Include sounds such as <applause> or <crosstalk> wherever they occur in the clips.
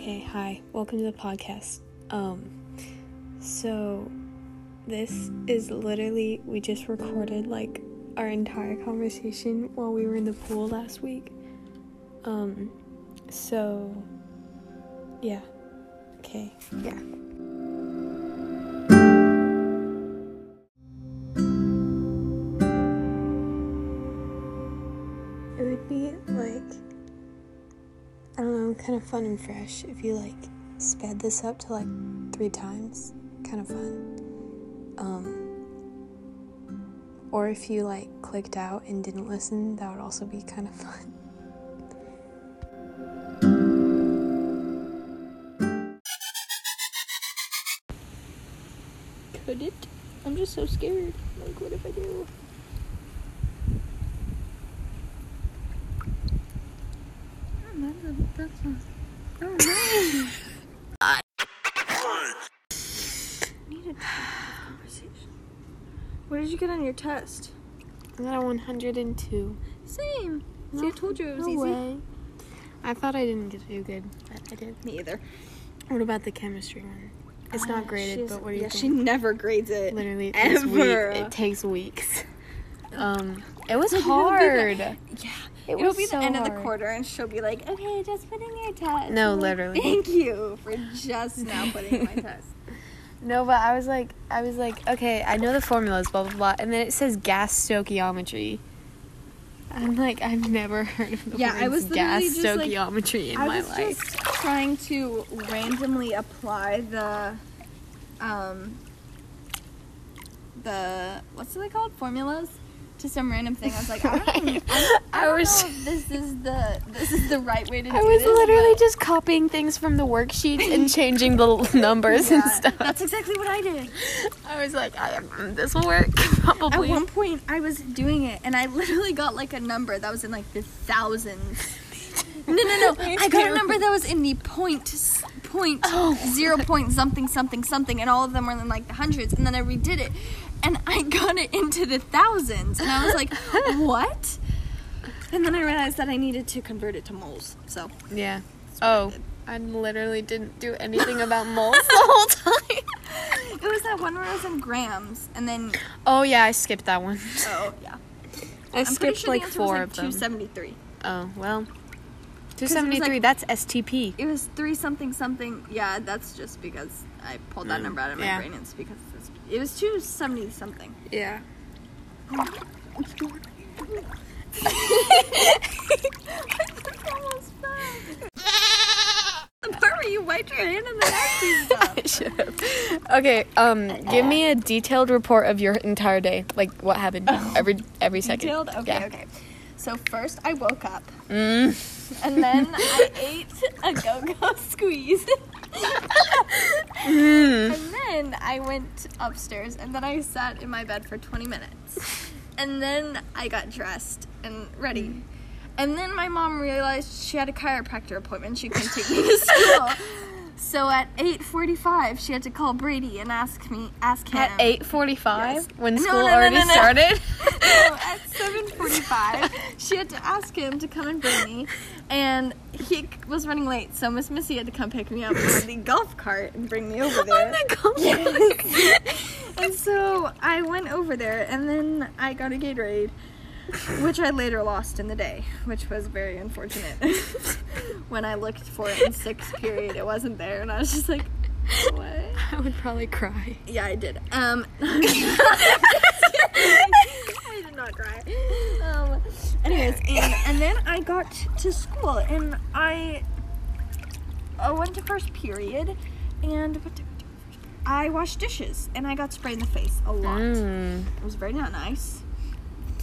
Okay, hi. Welcome to the podcast. Um so this is literally we just recorded like our entire conversation while we were in the pool last week. Um so yeah. Okay. Yeah. Kind of fun and fresh if you like sped this up to like three times. Kind of fun. Um, or if you like clicked out and didn't listen, that would also be kind of fun. <laughs> Could it? I'm just so scared. Like, what if I do? What did you get on your test? I got a 102. Same. See, I told you it was no easy. way. I thought I didn't get too good, but I did. Me either. What about the chemistry one? It's not graded, She's- but what do you yeah, she never grades it. Literally, it takes, ever. it takes weeks. Um, it was Like, it'll be hard. Yeah. It It'll be so the end of the quarter, and she'll be like, "Okay, just put in your test." No, like, literally. Thank you for just now putting my test. <laughs> No, but I was like, I was like, okay, I know the formulas, blah blah blah, and then it says gas stoichiometry. I'm like, I've never heard of the Yeah, I was gas just, like- stoichiometry in I my was life. just trying to randomly apply the, um, the what's it called formulas to some random thing. I was like, I don't, <laughs> I, don't- I I was- know if this is the this is the right way to do it. I was this. literally but- just copying things from the worksheets and <laughs> changing the numbers and stuff. That's exactly what I did. I was like, I am, this will work <laughs> At one point, I was doing it, and I literally got like a number that was in like the thousands. <laughs> No, no, no! I got a number that was in the point, Oh. zero point something, something, something, and all of them were in like the hundreds. And then I redid it, and I got it into the thousands, and I was like, "What?" And then I realized that I needed to convert it to moles. So yeah. I Oh. I literally didn't do anything about moles the whole <laughs> time. it was that one where it was in grams, and then Oh yeah, I skipped that one. oh <laughs> yeah, I I'm skipped sure like four like of them. 273. Oh well. Two was, like- That's STP. It was three something something. Yeah, that's just because I pulled that Mm, number out of my yeah. brain. It's because it's, it was two seventy something. Yeah. <laughs> almost The part where you wiped your hand and the nasty <laughs> stuff. Shut up. Okay, um, give me a detailed report of your entire day. Like what happened every every second. Detailed. Okay, Yeah. okay. So first I woke up Mm. and then <laughs> I ate a go-go <laughs> squeeze. Mm. And then I went upstairs and then I sat in my bed for 20 minutes. And then I got dressed and ready. Mm. And then my mom realized she had a chiropractor appointment. She couldn't take me to <laughs> school. So at 8:45, she had to call Brady and ask me ask him. At eight forty five, Yes. when No, school no, no, already started. <laughs> no, at 7:45, <laughs> she had to ask him to come and bring me, and he was running late, so Miss Missy had to come pick me up on the golf cart and bring me over there. On the golf Yes. And so I went over there, and then I got a Gatorade, which I later lost in the day, which was very unfortunate. <laughs> when I looked for it in sixth period, it wasn't there, and I was just like, what? I would probably cry. Yeah, I did. Um, <laughs> I did not cry. Um, anyways, and, and then I got to school, and I, I went to first period, and what did I washed dishes, and I got sprayed in the face a lot. Mm. It was very not nice.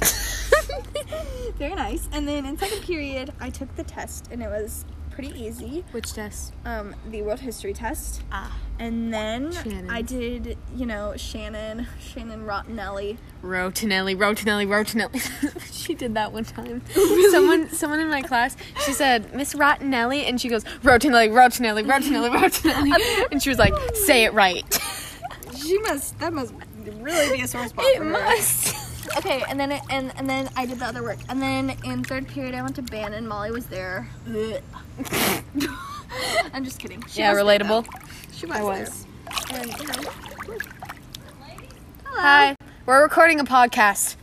<laughs> very nice. And then in second period, I took the test, and it was pretty easy. Which test? Um, the world history test. Ah. And then Shannon. I did, you know, Shannon, Shannon Rottenelli. Rotinelli, Rotinelli, Rotinelli. <laughs> she did that one time. <laughs> Someone, someone in my class, she said Miss Rotinelli, and she goes Rotinelli, Rotinelli, Rotinelli, Rotinelli, <laughs> and she was like, "Say it right." She must, that must really be a sore spot it for her. must. Okay, and then it, and and then I did the other work, and then in third period I went to band, and Molly was there. I'm just kidding. She Yeah, there, relatable. She was. I there. was. And, you know. Hello. Hi. We're recording a podcast.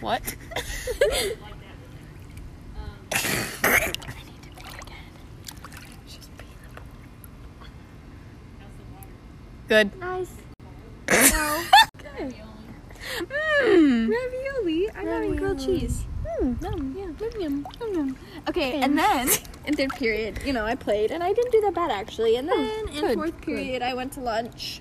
What? <laughs> Good. Nice. <laughs> Mm. Ravioli. I'm having grilled cheese. Okay, and then <laughs> in third period, you know, I played and I didn't do that bad actually. And then in good, fourth period, I went to lunch.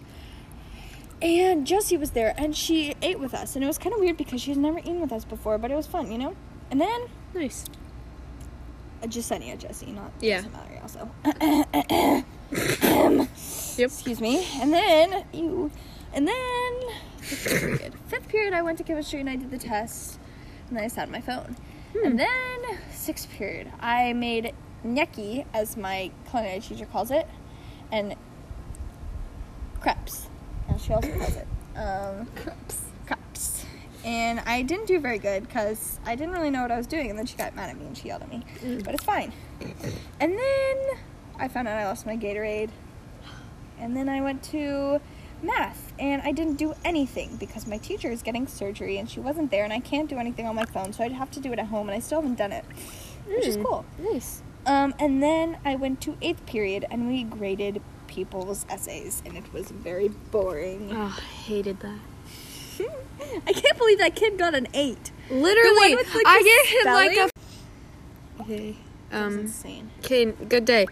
And Jessie was there and she ate with us. And it was kind of weird because she had never eaten with us before, but it was fun, you know? And then Nice. uh, Jasenia Jessie, not Yeah. Jessie Mallory also. Yep. Excuse me. And then you and then fifth period. Fifth period I went to chemistry and I did the test. And then I sat on my phone. And then sixth period I made gnocchi, as my culinary teacher calls it, and crepes. And she also calls it. Um crepes. Crepes. And I didn't do very good because I didn't really know what I was doing, and then she got mad at me and she yelled at me. But it's fine. And then I found out I lost my Gatorade. And then I went to math and I didn't do anything because my teacher is getting surgery and she wasn't there and I can't do anything on my phone, so I'd have to do it at home and I still haven't done it. Which is cool. Nice. Um, and then I went to eighth period and we graded people's essays and it was very boring. Oh, I hated that. <laughs> I can't believe that kid got an eight. Literally, with, like, I gave him like a. Okay. Um. insane. Okay. Good day.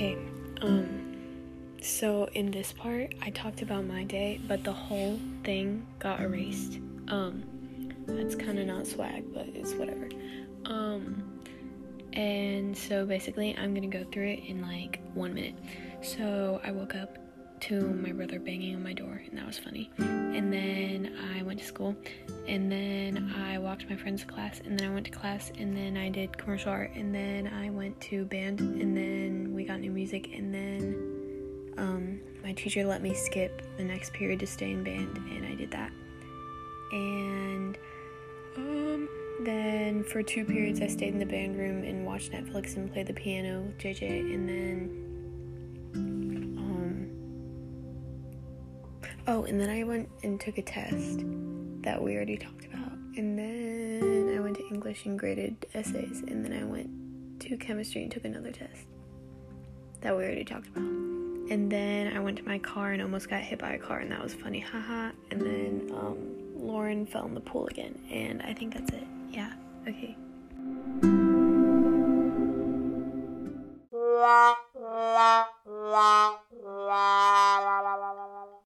Okay, um, so in this part, I talked about my day, but the whole thing got erased. Um, that's kind of not swag, but it's whatever. Um, and so basically, I'm gonna go through it in like one minute. So I woke up to my brother banging on my door, and that was funny. And then school, and then I walked my friends to class, and then I went to class, and then I did commercial art, and then I went to band, and then we got new music, and then um, my teacher let me skip the next period to stay in band, and I did that. And um, then for two periods, I stayed in the band room and watched Netflix and played the piano with JJ, and then um, oh, and then I went and took a test that we already talked about, and then I went to English and graded essays, and then I went to chemistry and took another test that we already talked about. And then I went to my car and almost got hit by a car, and that was funny, haha. And then um, Lauren fell in the pool again, and I think that's it. Yeah, okay.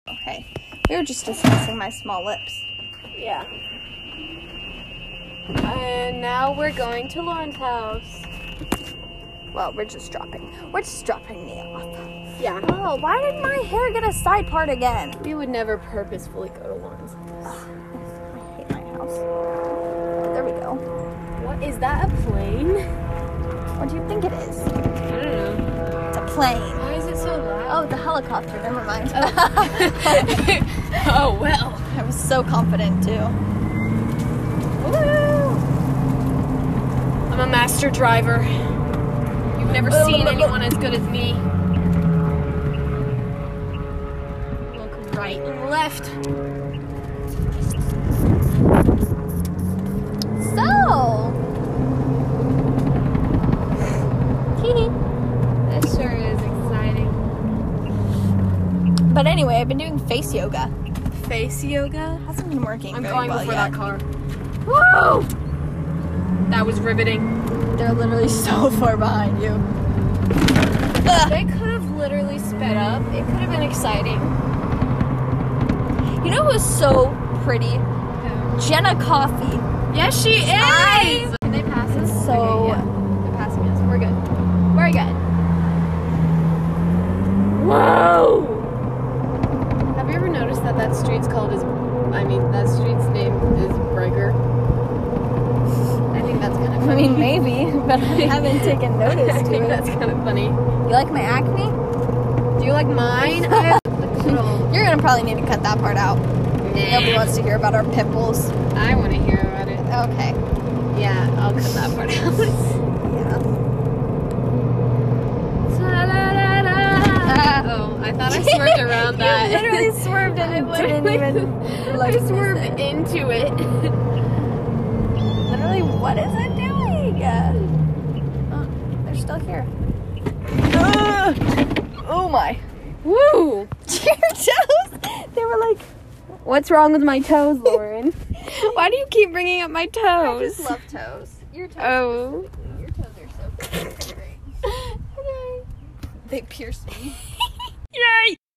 Okay. We were just discussing my small lips. Yeah. And now we're going to Lauren's house. Well, we're just dropping. We're just dropping me off. Yeah. Oh, why did my hair get a side part again? We would never purposefully go to Lauren's house. I hate my house. There we go. What is that? A plane? What do you think it is? I don't know. It's a plane. Why is it so loud? Oh, the helicopter. Never mind. Oh, <laughs> oh well. <laughs> I was so confident too. Woo! I'm a master driver. You've never seen anyone as good as me. Look right and left. So. <laughs> That sure is exciting. but anyway, I've been doing face yoga. Face yoga. Hasn't been working I'm going well before yet. that car. Whoa! That was riveting. They're literally <laughs> so far behind you. Ugh. They could have literally sped up. It could have been exciting. You know who's so pretty? Jenna Coffee. Yes, she is. I- Can they pass us? So- Okay, yeah. They're passing us. We're good. Very good. Whoa! Have you ever noticed that that street's called is, I mean, that street's name haven't <laughs> taken notice I to think that's kind of funny. You like my acne? Do you like mine? <laughs> I have <laughs> little. You're gonna probably need to cut that part out. Nobody wants to hear about our pimples. I want to hear about it. Okay. Yeah, I'll cut that part out. Yeah. oh, I thought I swerved around that. You literally swerved and it didn't even like I swerved into it. Literally, what is it doing? Still here. Ah! oh my. Woo! <laughs> Your toes. They were like. What's wrong with my toes, <laughs> Lauren? Why do you keep bringing up my toes? I just love toes. Your toes. Oh. Your toes are so great. <laughs> They pierced me.